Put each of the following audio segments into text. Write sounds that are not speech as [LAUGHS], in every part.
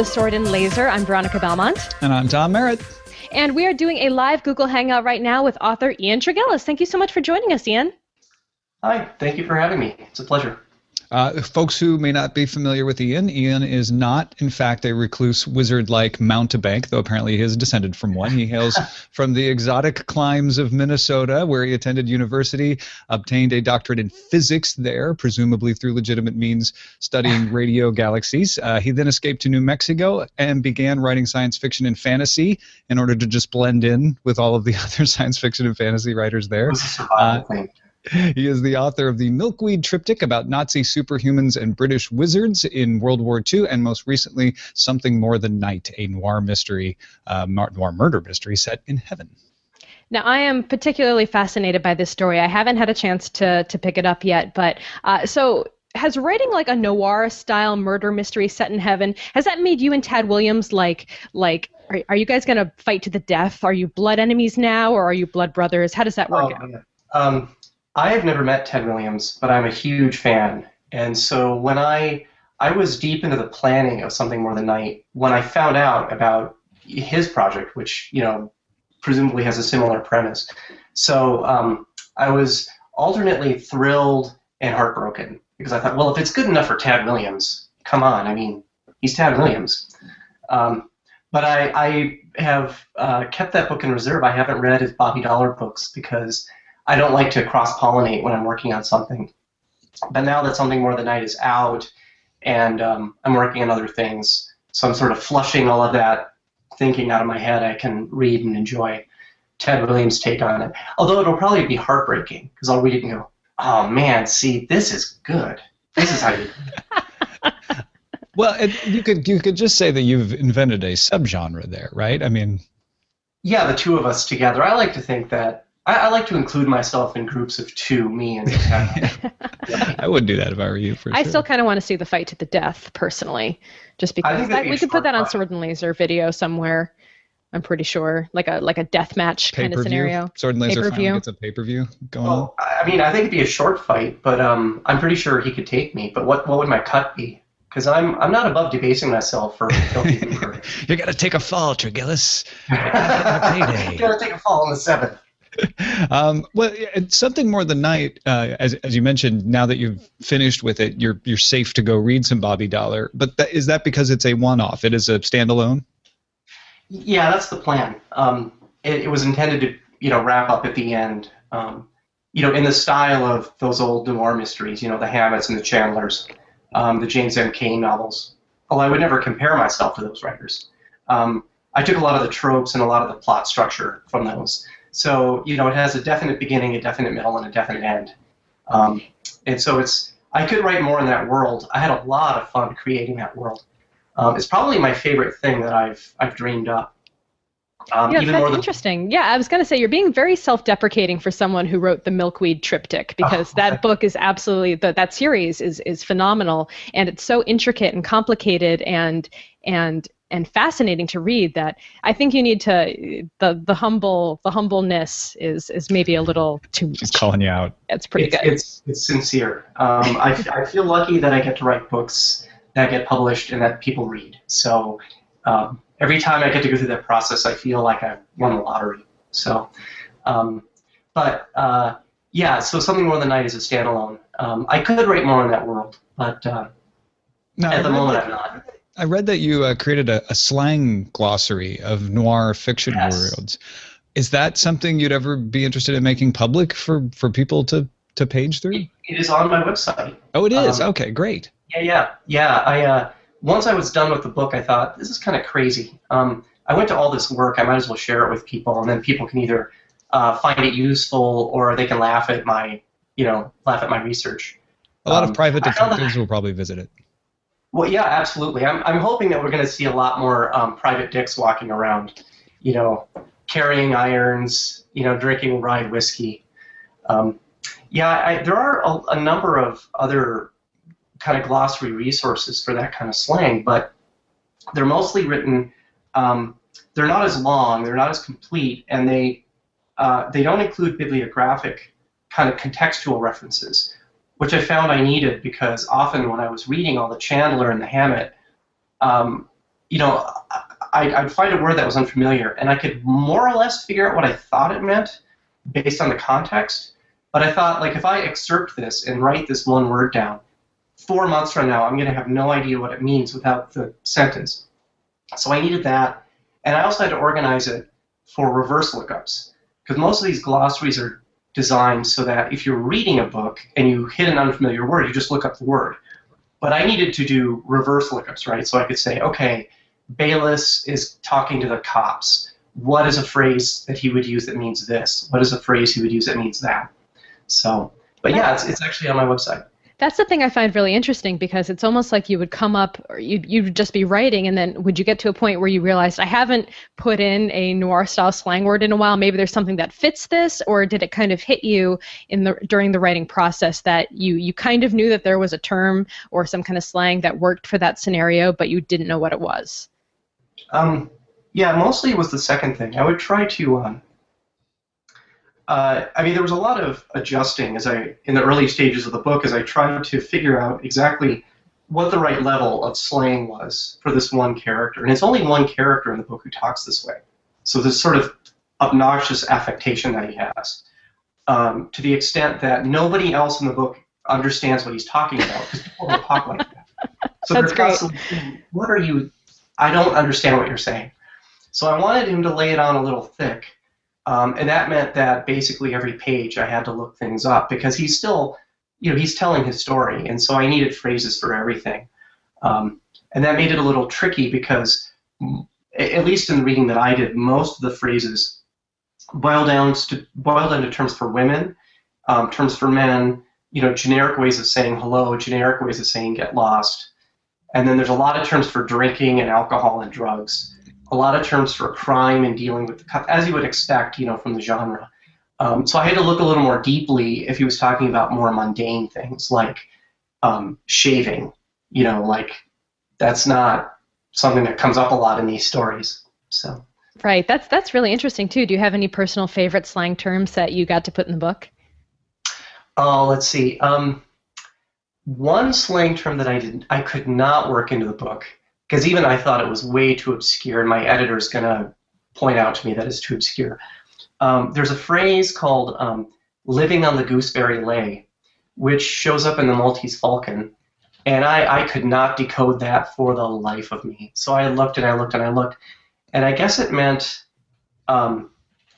and welcome to The Sword and Laser. I'm Veronica Belmont. And I'm Tom Merritt. And we are doing a live Google Hangout right now with author Ian Tregillis. Thank you so much for joining us, Ian. Hi, thank you for having me. It's a pleasure. Uh, folks who may not be familiar with Ian, Ian is not, in fact, a recluse wizard like mountebank, though apparently he is descended from one. He hails [LAUGHS] from the exotic climes of Minnesota, where he attended university, obtained a doctorate in physics there, presumably through legitimate means, studying [LAUGHS] radio galaxies. Uh, he then escaped to New Mexico and began writing science fiction and fantasy in order to just blend in with all of the [LAUGHS] other science fiction and fantasy writers there. Uh, he is the author of the Milkweed Triptych about Nazi superhumans and British wizards in World War II, and most recently, Something More Than Night, a noir mystery, uh, noir murder mystery set in heaven. Now, I am particularly fascinated by this story. I haven't had a chance to to pick it up yet, but uh, so has writing like a noir style murder mystery set in heaven has that made you and Tad Williams like like are, are you guys going to fight to the death? Are you blood enemies now, or are you blood brothers? How does that work oh, out? Um, I have never met Tad Williams, but I'm a huge fan. And so when I I was deep into the planning of something more than night when I found out about his project, which you know presumably has a similar premise. So um, I was alternately thrilled and heartbroken because I thought, well, if it's good enough for Tad Williams, come on, I mean, he's Tad Williams. Um, but I, I have uh, kept that book in reserve. I haven't read his Bobby Dollar books because I don't like to cross pollinate when I'm working on something. But now that something more than night is out, and um, I'm working on other things, so I'm sort of flushing all of that thinking out of my head. I can read and enjoy Tad Williams' take on it. Although it'll probably be heartbreaking because I'll read it and go, "Oh man, see, this is good. This is how you." [LAUGHS] well, it, you could you could just say that you've invented a subgenre there, right? I mean. Yeah, the two of us together. I like to think that I, I, like to include myself in groups of two, me and [LAUGHS] I would do that if I were you. For I sure. still kind of want to see the fight to the death, personally, just because that, be we could put that on Sword and Laser video somewhere. I'm pretty sure, like a like a death match kind of scenario. Sword and Laser pay per finally gets a pay per view going well, on. I mean, I think it'd be a short fight, but um, I'm pretty sure he could take me. But what what would my cut be? Because I'm I'm not above debasing myself for filthy [LAUGHS] you got to take a fall, Tregillis. [LAUGHS] You got to take a fall on the seventh. [LAUGHS] um, well, something more than night, uh, as as you mentioned. Now that you've finished with it, you're you're safe to go read some Bobby Dollar. But that, is that because it's a one-off? It is a standalone. Yeah, that's the plan. Um, it, it, was intended to you know wrap up at the end. Um, you know, in the style of those old noir mysteries. You know, the Hammetts and the Chandlers, um, the James M. Cain novels. Although I would never compare myself to those writers. Um, I took a lot of the tropes and a lot of the plot structure from those. So you know, it has a definite beginning, a definite middle, and a definite end. Um, and so it's I could write more in that world. I had a lot of fun creating that world. Um, it's probably my favorite thing that I've I've dreamed up. Um, yeah, that's interesting. Yeah, I was going to say you're being very self-deprecating for someone who wrote the Milkweed Triptych because oh, that book is absolutely that that series is is phenomenal and it's so intricate and complicated and and and fascinating to read that I think you need to the the humble the humbleness is is maybe a little too much. She's calling you out. It's pretty it's, good. It's it's sincere. Um, I, I feel lucky that I get to write books that get published and that people read. So um, every time I get to go through that process, I feel like I've won the lottery. So, um, but uh, yeah, so something more than night is a standalone. Um, I could write more in that world, but uh, at the moment, I'm not. I read that you uh, created a, a, slang glossary of noir fiction yes. words. Is that something you'd ever be interested in making public for, for people to, to page through? it is on my website. Oh, it is. Um, okay, great. Yeah, yeah, yeah. I uh, once I was done with the book, I thought this is kind of crazy. Um, I went to all this work. I might as well share it with people, and then people can either uh, find it useful or they can laugh at my, you know, laugh at my research. A lot um, of private detectives will probably visit it. Well, yeah, absolutely. I'm, I'm hoping that we're going to see a lot more um, private dicks walking around, you know, carrying irons, you know, drinking rye whiskey. Um, yeah, I, there are a, a, number of other kind of glossary resources for that kind of slang, but they're mostly written. Um, they're not as long, they're not as complete, and they uh, they don't include bibliographic kind of contextual references which I found I needed because often when I was reading all the Chandler and the Hammett, um, you know, I, I'd find a word that was unfamiliar, and I could more or less figure out what I thought it meant based on the context. But I thought, like, if I excerpt this and write this one word down, four months from now, I'm going to have no idea what it means without the sentence. So I needed that, and I also had to organize it for reverse lookups because most of these glossaries are designed so that if you're reading a book and you hit an unfamiliar word, you just look up the word. But I needed to do reverse lookups, right? So I could say, okay, Bayliss is talking to the cops. What is a phrase that he would use that means this? What is a phrase he would use that means that? So, but yeah, it's, it's actually on my website. That's the thing I find really interesting because it's almost like you would come up or you'd, you'd just be writing and then would you get to a point where you realized I haven't put in a noir style slang word in a while, maybe there's something that fits this or did it kind of hit you in the during the writing process that you you kind of knew that there was a term or some kind of slang that worked for that scenario but you didn't know what it was? Um, yeah, mostly it was the second thing. I would try to um, uh, I mean, there was a lot of adjusting as I in the early stages of the book as I tried to figure out exactly what the right level of slang was for this one character, and it's only one character in the book who talks this way. So this sort of obnoxious affectation that he has, um, to the extent that nobody else in the book understands what he's talking about because people don't talk like that. So That's they're constantly, what are you? I don't understand what you're saying. So I wanted him to lay it on a little thick um, and that meant that basically every page I had to look things up because he's still, you know, he's telling his story, and so I needed phrases for everything. Um, and that made it a little tricky because, at least in the reading that I did, most of the phrases boil down to boil down to terms for women, um, terms for men, you know, generic ways of saying hello, generic ways of saying get lost, and then there's a lot of terms for drinking and alcohol and drugs a lot of terms for crime and dealing with the cup, as you would expect, you know, from the genre. Um, so I had to look a little more deeply if he was talking about more mundane things like um, shaving. You know, like that's not something that comes up a lot in these stories. So. Right. That's that's really interesting too. Do you have any personal favorite slang terms that you got to put in the book? Oh, let's see. Um, one slang term that I didn't, I could not work into the book because even I thought it was way too obscure, and my editor is going to point out to me that it's too obscure. Um, there's a phrase called um, living on the gooseberry lay, which shows up in the Maltese Falcon, and I, I could not decode that for the life of me. So I looked and I looked and I looked, and I guess it meant um,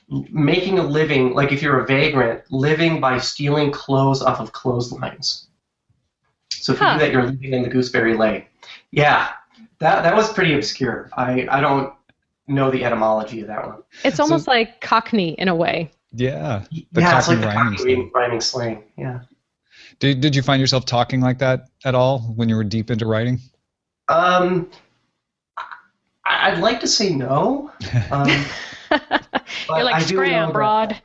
making a living, like if you're a vagrant, living by stealing clothes off of clotheslines. So if huh. you do that, you're living in the gooseberry lay. Yeah, that that was pretty obscure. I I don't know the etymology of that one. It's almost so, like Cockney in a way. Yeah. The yeah, it's like the rhyming, Cockney rhyming slang. Yeah. Did Did you find yourself talking like that at all when you were deep into writing? Um, I'd like to say no. [LAUGHS] Um, You're like scram, broad.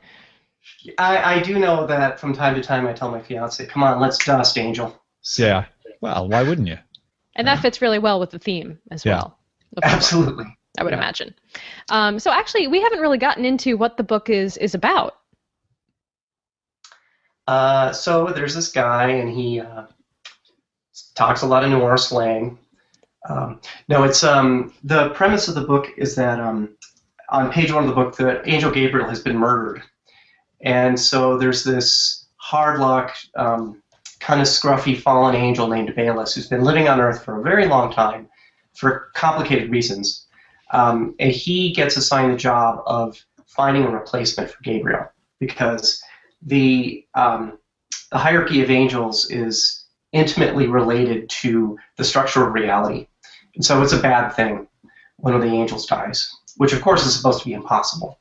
I, I do know that from time to time I tell my fiance, "Come on, let's dust, Angel." So, yeah. Well, why wouldn't you? And that fits really well with the theme as yeah. well. [LAUGHS] Absolutely. I would yeah. imagine. Um, so actually, we haven't really gotten into what the book is is about. Uh, so there's this guy, and he uh, talks a lot of noir slang. Um, no, it's um, the premise of the book is that um, on page one of the book, the angel Gabriel has been murdered, and so there's this hard luck um, kind of scruffy fallen angel named Bayliss, who's been living on Earth for a very long time for complicated reasons. Um, and he gets assigned the job of finding a replacement for Gabriel because the um, the hierarchy of angels is intimately related to the structure of reality, and so it's a bad thing when one of the angels dies, which of course is supposed to be impossible.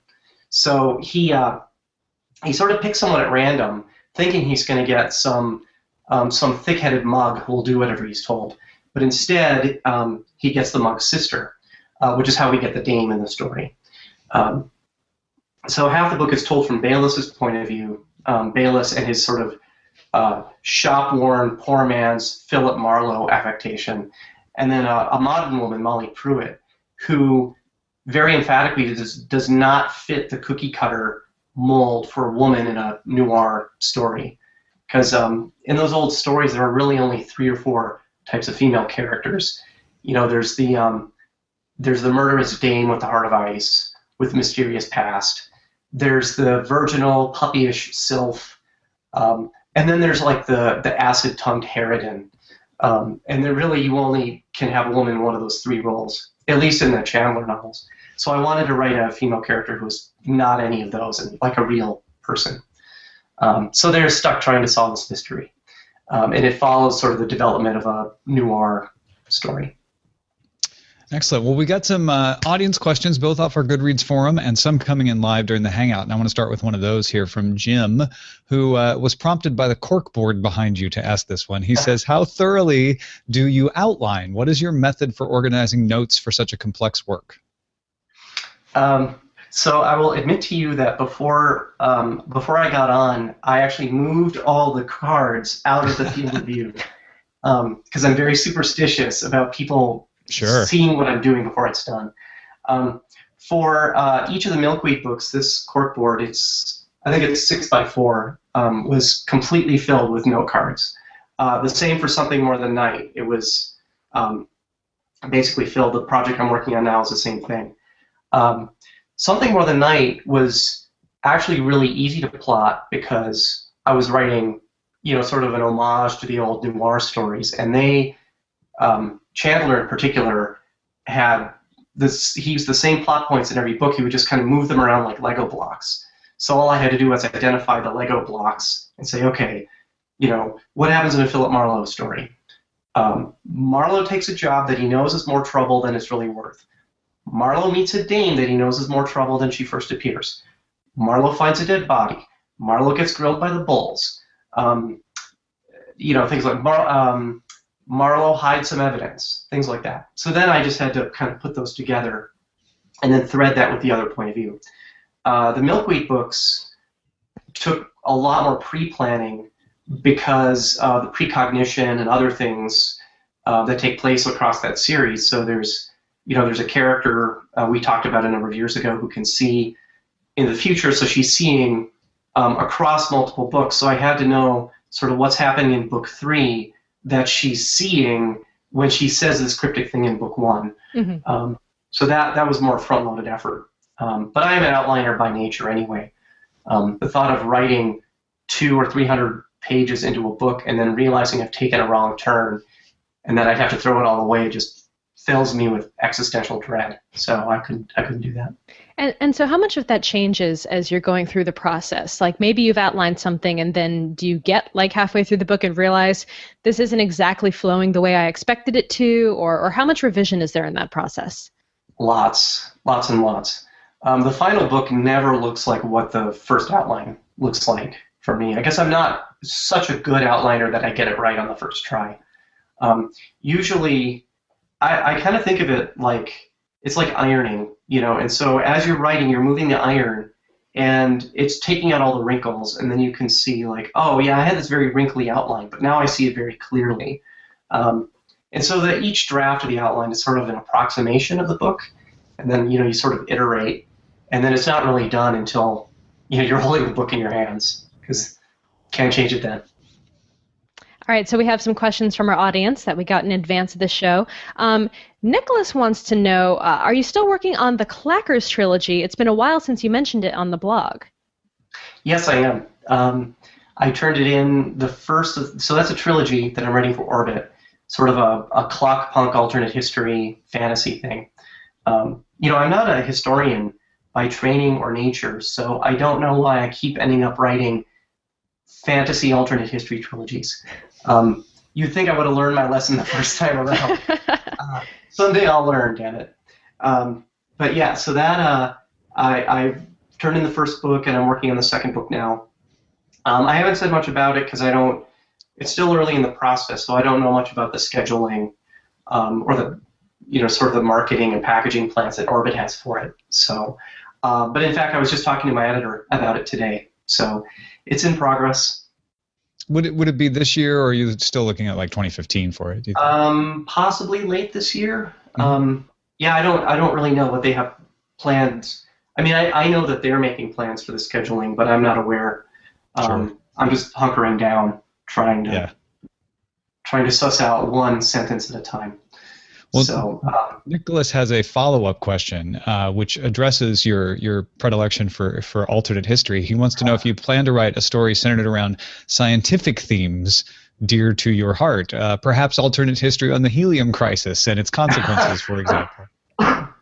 So he uh, he sort of picks someone at random, thinking he's going to get some um, some thick-headed mug who will do whatever he's told. But instead, um, he gets the mug's sister, uh, which is how we get the dame in the story. Um, so half the book is told from Bayliss's point of view, um, Bayliss and his sort of uh, shop-worn, poor man's Philip Marlowe affectation, and then a, a modern woman, Molly Pruitt, who very emphatically does, does not fit the cookie cutter mold for a woman in a noir story because um, in those old stories there are really only three or four types of female characters you know, there's the um, there's the murderous dame with the heart of ice, with the mysterious past. There's the virginal, puppyish sylph, um, and then there's like the the acid-tongued harridan. Um, and then really, you only can have a woman in one of those three roles, at least in the Chandler novels. So I wanted to write a female character who was not any of those and like a real person. Um, so they're stuck trying to solve this mystery. Um, and it follows sort of the development of a noir story. Excellent. Well, we got some uh, audience questions, both off our Goodreads forum and some coming in live during the Hangout. And I want to start with one of those here from Jim, who uh, was prompted by the cork board behind you to ask this one. He [LAUGHS] says, How thoroughly do you outline? What is your method for organizing notes for such a complex work? Um, so I will admit to you that before um, before I got on, I actually moved all the cards out of the field of view because [LAUGHS] um, I'm very superstitious about people sure. seeing what I'm doing before it's done. Um, for uh, each of the milkweed books, this corkboard, it's I think it's six by four, um, was completely filled with note cards. Uh, the same for something more than night. It was um, basically filled. The project I'm working on now is the same thing. Something more than night was actually really easy to plot because I was writing, you know, sort of an homage to the old noir stories, and they um, Chandler in particular had this. He used the same plot points in every book. He would just kind of move them around like Lego blocks. So all I had to do was identify the Lego blocks and say, okay, you know, what happens in a Philip Marlowe story? Um, Marlowe takes a job that he knows is more trouble than it's really worth. Marlowe meets a dame that he knows is more trouble than she first appears. Marlowe finds a dead body. Marlowe gets grilled by the bulls. Um, you know, things like Mar- um, Marlowe hides some evidence, things like that. So then I just had to kind of put those together and then thread that with the other point of view. Uh, the Milkweed books took a lot more pre-planning because of the precognition and other things uh, that take place across that series. So there's, you know, there's a character uh, we talked about a number of years ago who can see in the future. So she's seeing um, across multiple books. So I had to know sort of what's happening in book three that she's seeing when she says this cryptic thing in book one. Mm-hmm. Um, so that that was more front-loaded effort. Um, but I am an outliner by nature anyway. Um, the thought of writing two or three hundred pages into a book and then realizing I've taken a wrong turn and that I'd have to throw it all away just fills me with existential dread. So I couldn't I couldn't do that. And and so how much of that changes as you're going through the process? Like maybe you've outlined something and then do you get like halfway through the book and realize this isn't exactly flowing the way I expected it to or or how much revision is there in that process? Lots, lots and lots. Um, the final book never looks like what the first outline looks like for me. I guess I'm not such a good outliner that I get it right on the first try. Um, usually I, I kind of think of it like it's like ironing, you know. And so as you're writing, you're moving the iron, and it's taking out all the wrinkles, and then you can see like, oh yeah, I had this very wrinkly outline, but now I see it very clearly. Um, and so that each draft of the outline is sort of an approximation of the book, and then you know you sort of iterate, and then it's not really done until you know you're [LAUGHS] holding the book in your hands because can't change it then. All right, so we have some questions from our audience that we got in advance of the show. Um, Nicholas wants to know uh, Are you still working on the Clakkers trilogy? It's been a while since you mentioned it on the blog. Yes, I am. Um, I turned it in the first, of, so that's a trilogy that I'm writing for Orbit, sort of a, a clock punk alternate history fantasy thing. Um, you know, I'm not a historian by training or nature, so I don't know why I keep ending up writing fantasy alternate history trilogies. [LAUGHS] Um, you'd think I would have learned my lesson the first time around. [LAUGHS] uh, someday I'll learn, damn it. Um, but yeah, so that uh, I, turned in the first book and I'm working on the second book now. Um, I haven't said much about it because I don't. It's still early in the process, so I don't know much about the scheduling um, or the you know sort of the marketing and packaging plans that Orbit has for it. So, uh, but in fact, I was just talking to my editor about it today. So it's in progress. Would it would it be this year, or are you still looking at like 2015 for it? Um, possibly late this year. Mm-hmm. Um, yeah, I don't I don't really know what they have planned. I mean, I, I know that they're making plans for the scheduling, but I'm not aware. Um, sure. I'm just hunkering down, trying to yeah. trying to suss out one sentence at a time. Well, so, um, Nicholas has a follow-up question, uh, which addresses your your predilection for for alternate history. He wants to know if you plan to write a story centered around scientific themes dear to your heart, uh, perhaps alternate history on the helium crisis and its consequences, for example. [LAUGHS]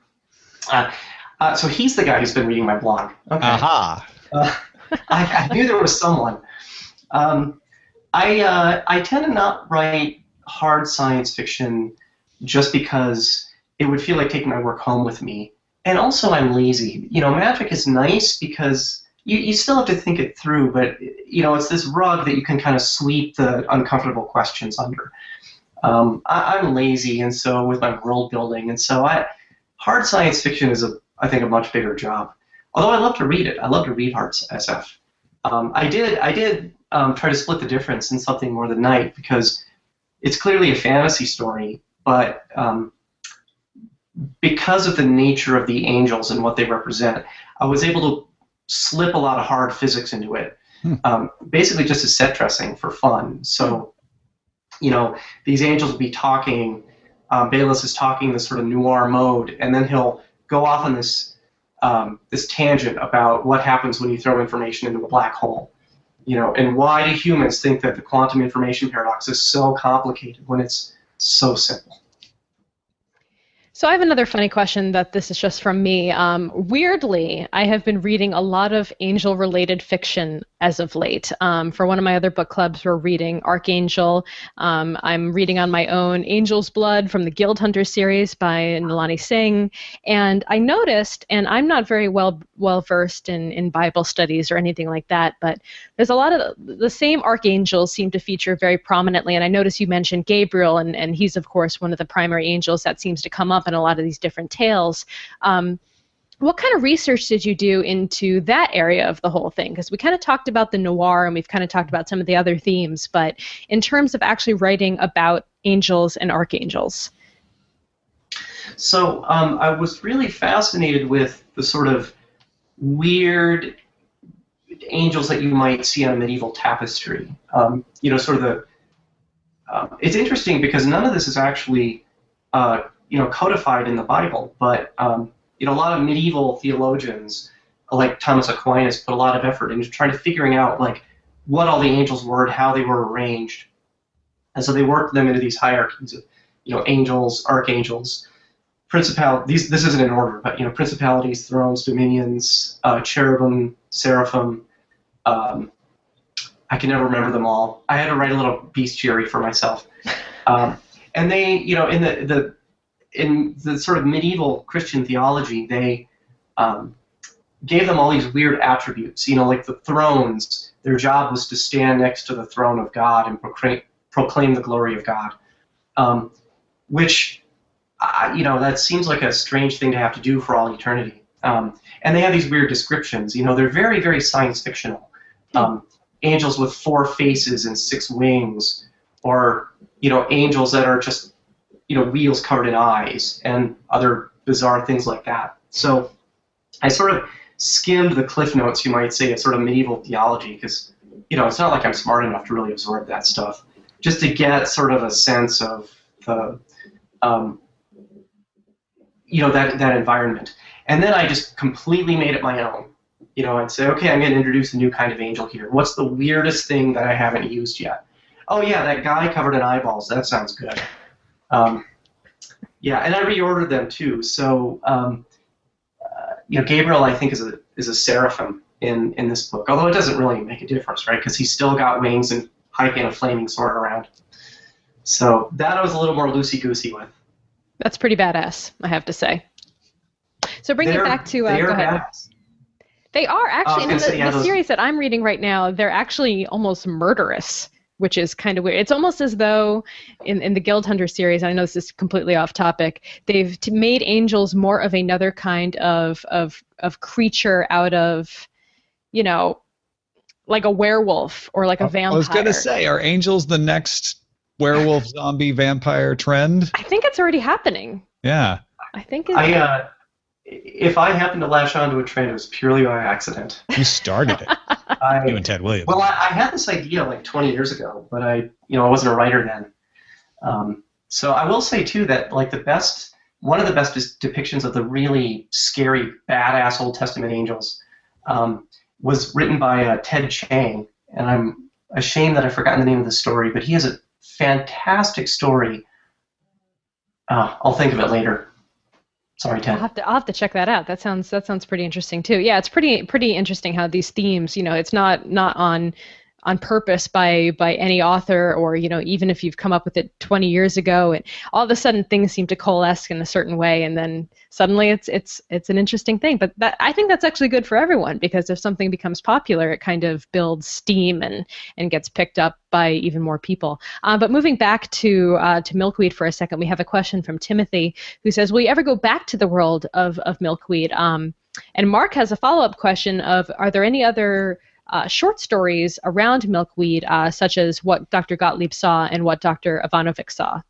Uh, uh, so he's the guy who's been reading my blog. Okay. Aha. Uh, I, I, knew there was someone. Um, I uh, I tend to not write hard science fiction just because it would feel like taking my work home with me. And also, I'm lazy. You know, magic is nice because you, you still have to think it through, but you know, it's this rug that you can kind of sweep the uncomfortable questions under. Um, I, am lazy, and so with my world building, and so I hard science fiction is a I think a much bigger job. Although I love to read it, I love to read hard SF. Um, I did I did um, try to split the difference in something more than night because it's clearly a fantasy story, but um, because of the nature of the angels and what they represent, I was able to slip a lot of hard physics into it, hmm. um, basically just as set dressing for fun. So, you know, these angels will be talking. Um, Bayliss is talking this sort of noir mode, and then he'll go off on this um, this tangent about what happens when you throw information into a black hole you know, and why do humans think that the quantum information paradox is so complicated when it's so simple? So I have another funny question that this is just from me. Um, weirdly, I have been reading a lot of angel-related fiction as of late. Um, for one of my other book clubs, we're reading Archangel. Um, I'm reading on my own Angel's Blood from the Guild Hunter series by Nalini Singh. And I noticed, and I'm not very well well versed in, in Bible studies or anything like that, but there's a lot of the same archangels seem to feature very prominently. And I noticed you mentioned Gabriel, and, and he's, of course, one of the primary angels that seems to come up in a lot of these different tales. Um, what kind of research did you do into that area of the whole thing? Because we kind of talked about the noir and we've kind of talked about some of the other themes, but in terms of actually writing about angels and archangels. So um, I was really fascinated with the sort of weird angels that you might see on a medieval tapestry. Um, you know, sort of the. Uh, it's interesting because none of this is actually, uh, you know, codified in the Bible, but um, you know, a lot of medieval theologians, like Thomas Aquinas, put a lot of effort into trying to figuring out like what all the angels were and how they were arranged, and so they worked them into these hierarchies of, you know, angels, archangels, principal. These this isn't in order, but you know, principalities, thrones, dominions, uh, cherubim, seraphim. Um, I can never remember them all. I had to write a little bestiary for myself. [LAUGHS] Um, and they, you know, in the, the in the sort of medieval Christian theology, they um, gave them all these weird attributes. You know, like the thrones, their job was to stand next to the throne of God and proclaim, proclaim the glory of God. Um, which, uh, you know, that seems like a strange thing to have to do for all eternity. Um, and they have these weird descriptions. You know, they're very, very science fictional. Um, angels with four faces and six wings, or you know, angels that are just you know, wheels covered in eyes and other bizarre things like that. So I sort of skimmed the cliff notes, you might say, of sort of medieval theology, because you know it's not like I'm smart enough to really absorb that stuff. Just to get sort of a sense of the, um, you know, that that environment, and then I just completely made it my own. You know, I'd say, okay, I'm going to introduce a new kind of angel here. What's the weirdest thing that I haven't used yet? Oh yeah, that guy covered in eyeballs. That sounds good. Um, yeah, and I reordered them too. So um, uh, you know, Gabriel I think is a is a seraphim in in this book, although it doesn't really make a difference, right? Because he's still got wings and hiking a flaming sword around. So that I was a little more loosey goosey with. That's pretty badass, I have to say. So bring it back to uh, go ahead. Badass. They are actually oh, in the, the, series that I'm reading right now. They're actually almost murderous which is kind of weird. It's almost as though in, in the Guild Hunter series, I know this is completely off topic, they've made angels more of another kind of, of, of creature out of, you know, like a werewolf or like a vampire. I was going to say, are angels the next werewolf [LAUGHS] zombie vampire trend? I think it's already happening. Yeah. I think it's. I, uh, if I happened to latch onto a trend, it was purely by accident. You started it. [LAUGHS] I, you and Tad Williams. Well, I, I, had this idea like 20 years ago, but I, you know, I wasn't a writer then. Um, so I will say too that like the best, one of the best depictions of the really scary, badass Old Testament angels um, was written by uh, Ted Chiang, and I'm ashamed that I've forgotten the name of the story, but he has a fantastic story. Uh, I'll think of it later. Sorry, Ted. I'll have to I'll have to check that out. That sounds that sounds pretty interesting too. Yeah, it's pretty pretty interesting how these themes, you know, it's not not on on purpose by by any author or you know even if you've come up with it 20 years ago and all of a sudden things seem to coalesce in a certain way and then suddenly it's it's it's an interesting thing. But that I think that's actually good for everyone because if something becomes popular it kind of builds steam and and gets picked up by even more people. Uh, but moving back to uh, to milkweed for a second we have a question from Timothy who says will you ever go back to the world of of milkweed? Um, and Mark has a follow-up question of are there any other uh, short stories around milkweed, uh, such as what Dr. Gottlieb saw and what Dr. Ivanovic saw?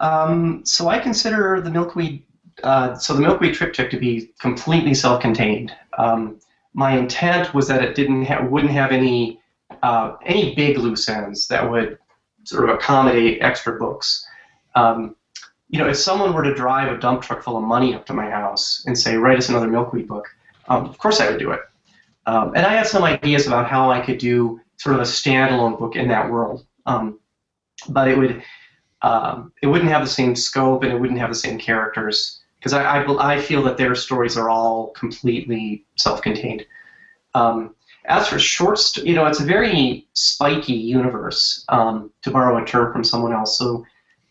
Um, so I consider the milkweed, uh, so the milkweed triptych to be completely self-contained. Um, my intent was that it didn't ha- wouldn't have any uh, any big loose ends that would sort of accommodate extra books. Um, you know, if someone were to drive a dump truck full of money up to my house and say, "Write us another milkweed book," um, of course I would do it. Um, and I had some ideas about how I could do sort of a standalone book in that world. Um, but it would um, it wouldn't have the same scope and it wouldn't have the same characters because I, I, I, feel that their stories are all completely self-contained. Um, as for short, st- you know, it's a very spiky universe, um, to borrow a term from someone else. So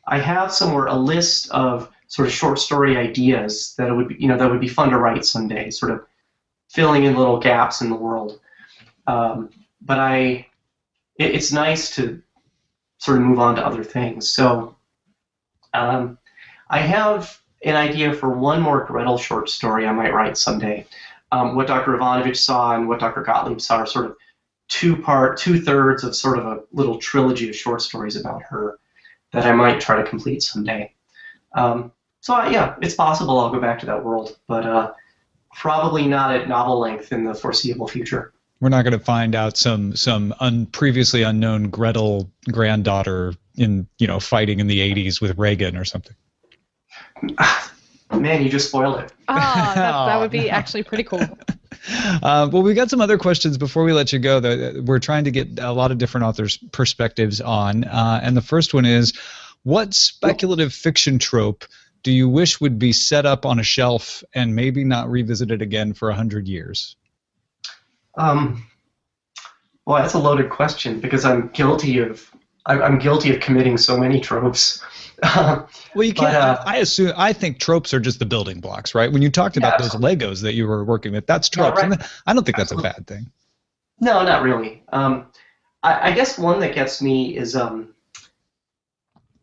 I have somewhere a list of sort of short story ideas that would be, you know, that would be fun to write someday. Sort of filling in little gaps in the world. Um, but I, it, it's nice to sort of move on to other things. So um, I have an idea for one more Gretel short story I might write someday. Um, what Dr. Ivanovic saw and what Dr. Gottlieb saw are sort of two part, two thirds of sort of a little trilogy of short stories about her that I might try to complete someday. Um, so I, yeah, it's possible I'll go back to that world, but uh, probably not at novel length in the foreseeable future. We're not going to find out some some un, previously unknown Gretel granddaughter in you know fighting in the 80s with Reagan or something. [LAUGHS] Man, you just spoiled it. Oh, that, that [LAUGHS] would be actually pretty cool. [LAUGHS] Uh, well, we've got some other questions before we let you go that we're trying to get a lot of different authors' perspectives on. Uh, and the first one is what speculative fiction trope do you wish would be set up on a shelf and maybe not revisited again for a hundred years? Um, well, that's a loaded question because I'm guilty of I'm guilty of committing so many tropes. [LAUGHS] well, you can't. But, uh, I assume I think tropes are just the building blocks, right? When you talked about yeah, those Legos that you were working with, that's tropes. Yeah, right. I don't think that's absolutely. a bad thing. No, not really. Um, I, I, guess one that gets me is um,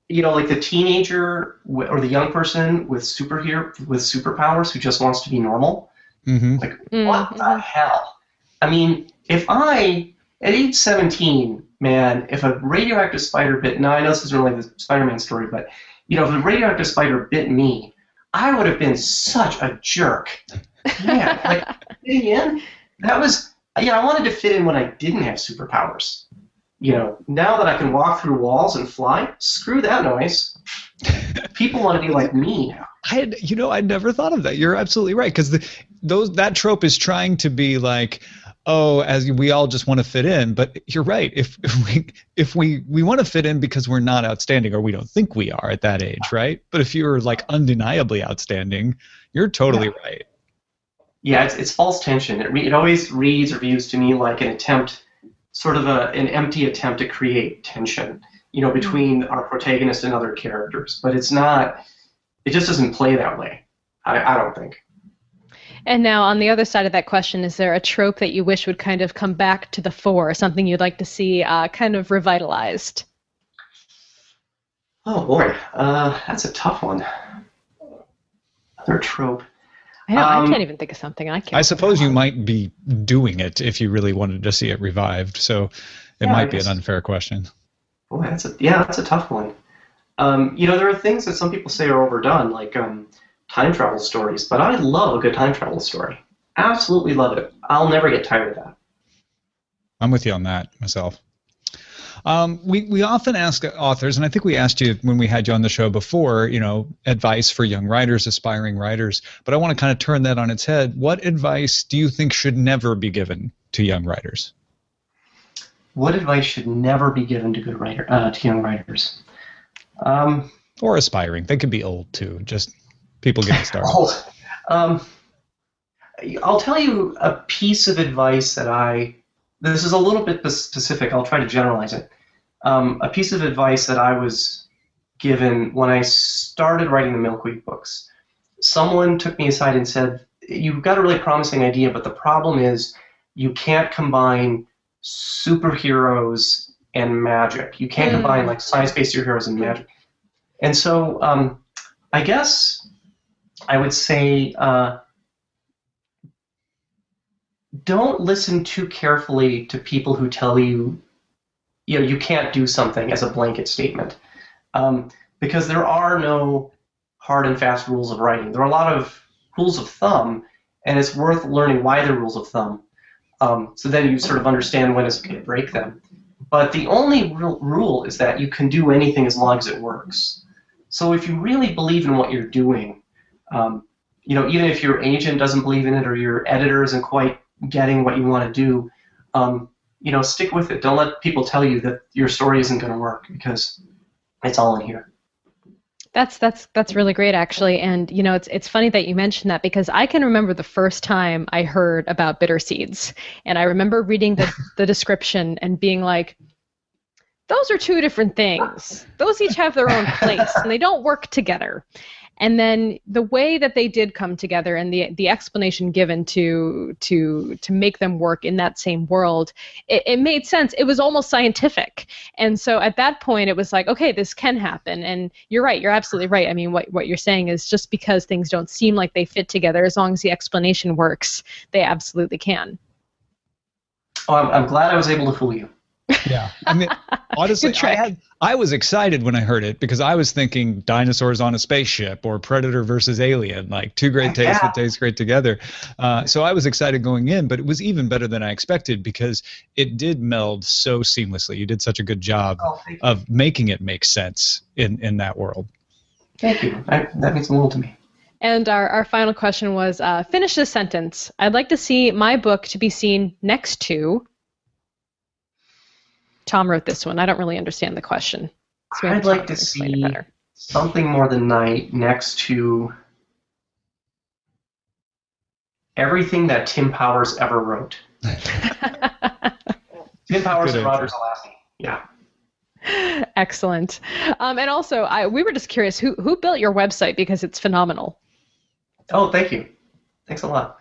you know, like the teenager or the young person with superhero with superpowers who just wants to be normal. Mm-hmm. Like, mm-hmm. what the hell? I mean, if I at age 17, man, if a radioactive spider bit, now I know this isn't really the Spider-Man story, but you know, if a radioactive spider bit me, I would have been such a jerk. Man, like [LAUGHS] fitting in, that was, yeah, I wanted to fit in when I didn't have superpowers you know, now that I can walk through walls and fly, screw that noise. [LAUGHS] People want to be like me now. I had, you know, I never thought of that. You're absolutely right because those that trope is trying to be like, oh, as we all just want to fit in. But you're right. If, [LAUGHS] if we if we we want to fit in because we're not outstanding or we don't think we are at that age, right? But if you're like undeniably outstanding, you're totally yeah. right. Yeah, it's, it's false tension. It, re- it always reads or views to me like an attempt sort of a, an empty attempt to create tension, you know, between mm-hmm. our protagonist and other characters. But it's not. It just doesn't play that way. I, I don't think. And now, on the other side of that question, is there a trope that you wish would kind of come back to the fore, something you'd like to see uh, kind of revitalized? Oh boy, uh, that's a tough one. Another trope. I, know, um, I can't even think of something. I can't. I suppose you might be doing it if you really wanted to see it revived. So it yeah, might be an unfair question. Boy, that's a yeah, that's a tough one. Um, you know, there are things that some people say are overdone, like um, time travel stories. But I love a good time travel story. Absolutely love it. I'll never get tired of that. I'm with you on that myself. Um, we we often ask authors, and I think we asked you when we had you on the show before, you know, advice for young writers, aspiring writers. But I want to kind of turn that on its head. What advice do you think should never be given to young writers? What advice should never be given to good writer uh, to young writers? Um, or aspiring. They could be old too. Just people getting started. [LAUGHS] Old. Um, I'll tell you a piece of advice that I. This is a little bit specific. I'll try to generalize it. Um, a piece of advice that I was given when I started writing the Milkweed books. Someone took me aside and said, "You've got a really promising idea, but the problem is you can't combine superheroes and magic. You can't mm. combine like science-based superheroes and magic." And so, um, I guess I would say. Uh, don't listen too carefully to people who tell you, you know, you can't do something as a blanket statement, um, because there are no hard and fast rules of writing. There are a lot of rules of thumb, and it's worth learning why they're rules of thumb. Um, so then you sort of understand when it's okay to break them. But the only real rule is that you can do anything as long as it works. So if you really believe in what you're doing, um, you know, even if your agent doesn't believe in it or your editor isn't quite getting what you want to do, um, you know, stick with it. Don't let people tell you that your story isn't going to work because it's all in here. That's that's that's really great actually, and you know it's it's funny that you mentioned that because I can remember the first time I heard about bitter seeds, and I remember reading the [LAUGHS] the description and being like, those are two different things. Those each have their own place, and they don't work together and then the way that they did come together and the the explanation given to to to make them work in that same world it, it, made sense. It was almost scientific. And so at that point it was like okay this can happen. And you're right. You're absolutely right. I mean what what you're saying is just because things don't seem like they fit together as long as the explanation works they absolutely can. Oh i'm, I'm glad i was able to fool you yeah. I mean, [LAUGHS] honestly, I, had, I was excited when I heard it because I was thinking dinosaurs on a spaceship or Predator versus Alien, like two great [LAUGHS] tastes yeah. that taste great together. Uh, so I was excited going in, but it was even better than I expected because it did meld so seamlessly. You did such a good job oh, of making it make sense in, in that world. Thank you. I, that means a little to me. And our, our final question was uh, finish this sentence. I'd like to see my book to be seen next to Tom wrote this one. I don't really understand the question. So I'd like to see something more than night next to everything that Tim Powers ever wrote. [LAUGHS] Tim Powers Good and Roger Zelazny. Yeah. Excellent. Um, and also, I, we were just curious who who built your website because it's phenomenal. Oh, thank you. Thanks a lot.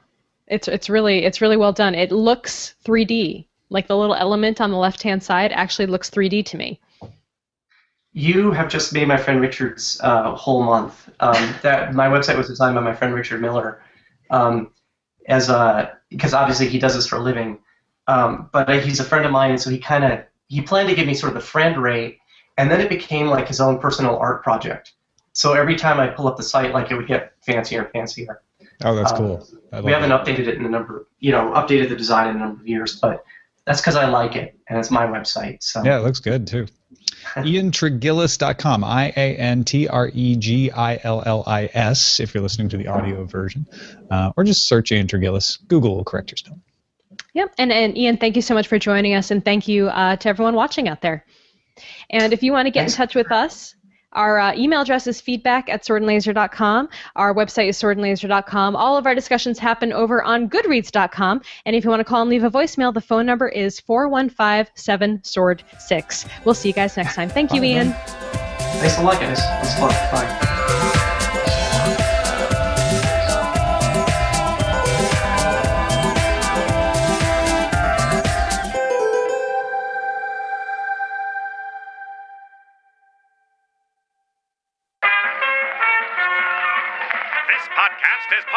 It's it's really it's really well done. It looks 3D like the little element on the left hand side actually looks 3D to me. You have just made my friend Richard's uh, whole month. Um, that my website was designed by my friend Richard Miller, um, as a because obviously he does this for a living. Um, but he's a friend of mine, and so he kind of he planned to give me sort of the friend rate, and then it became like his own personal art project. So every time I pull up the site, like it would get fancier and fancier. Oh, that's um, cool. we haven't that. updated it in a number, you know, updated the design in a number of years, but that's because I like it, and it's my website. So yeah, it looks good too. [LAUGHS] IanTregillis.com, I A N T R E G I L L I S, if you're listening to the audio version, uh, or just search Ian Tregillis. Google will correct your spelling. Yep, and, and Ian, thank you so much for joining us, and thank you uh, to everyone watching out there. And if you want to get Thanks. in touch with us, our uh, email address is feedback at swordandlaser.com. Our website is swordandlaser.com. All of our discussions happen over on goodreads.com. And if you want to call and leave a voicemail, the phone number is 415 sword 6 We'll see you guys next time. Thank you, Ian. Thanks a lot, guys. It was fun. Bye.